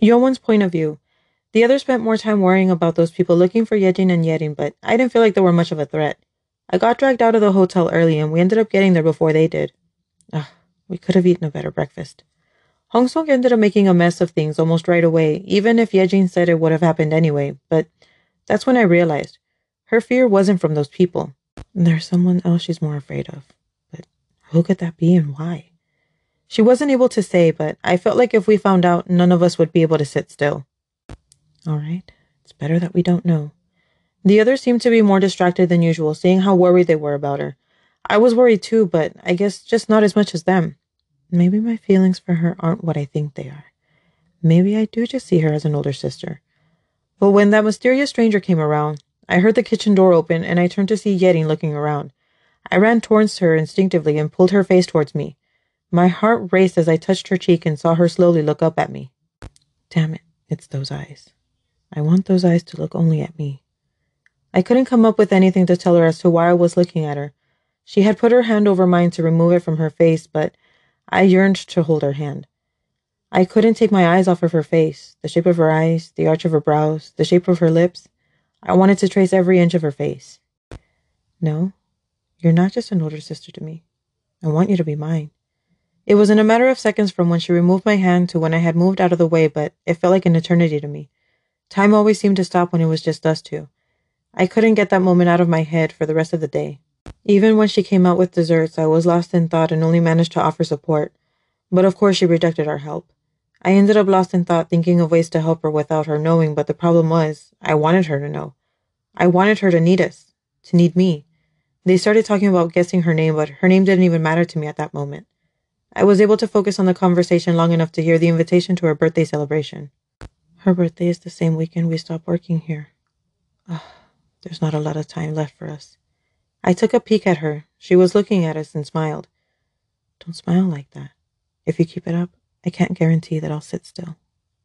YeoOne's point of view. The others spent more time worrying about those people looking for Yejin and Yerin, but I didn't feel like they were much of a threat. I got dragged out of the hotel early and we ended up getting there before they did. Ugh, we could have eaten a better breakfast. Hong Song ended up making a mess of things almost right away, even if Yejin said it would have happened anyway, but that's when I realized her fear wasn't from those people. There's someone else she's more afraid of. But who could that be and why? She wasn't able to say, but I felt like if we found out, none of us would be able to sit still. All right, it's better that we don't know. The others seemed to be more distracted than usual, seeing how worried they were about her. I was worried too, but I guess just not as much as them. Maybe my feelings for her aren't what I think they are. Maybe I do just see her as an older sister. But when that mysterious stranger came around, I heard the kitchen door open and I turned to see Yerin looking around. I ran towards her instinctively and pulled her face towards me. My heart raced as I touched her cheek and saw her slowly look up at me. Damn it, it's those eyes. I want those eyes to look only at me. I couldn't come up with anything to tell her as to why I was looking at her. She had put her hand over mine to remove it from her face, but I yearned to hold her hand. I couldn't take my eyes off of her face, the shape of her eyes, the arch of her brows, the shape of her lips. I wanted to trace every inch of her face. No, you're not just an older sister to me. I want you to be mine. It was in a matter of seconds from when she removed my hand to when I had moved out of the way, but it felt like an eternity to me. Time always seemed to stop when it was just us two. I couldn't get that moment out of my head for the rest of the day. Even when she came out with desserts, I was lost in thought and only managed to offer support. But of course, she rejected our help. I ended up lost in thought, thinking of ways to help her without her knowing, but the problem was, I wanted her to know. I wanted her to need us, to need me. They started talking about guessing her name, but her name didn't even matter to me at that moment. I was able to focus on the conversation long enough to hear the invitation to her birthday celebration. Her birthday is the same weekend we stop working here. Ugh, there's not a lot of time left for us. I took a peek at her. She was looking at us and smiled. Don't smile like that. If you keep it up, I can't guarantee that I'll sit still.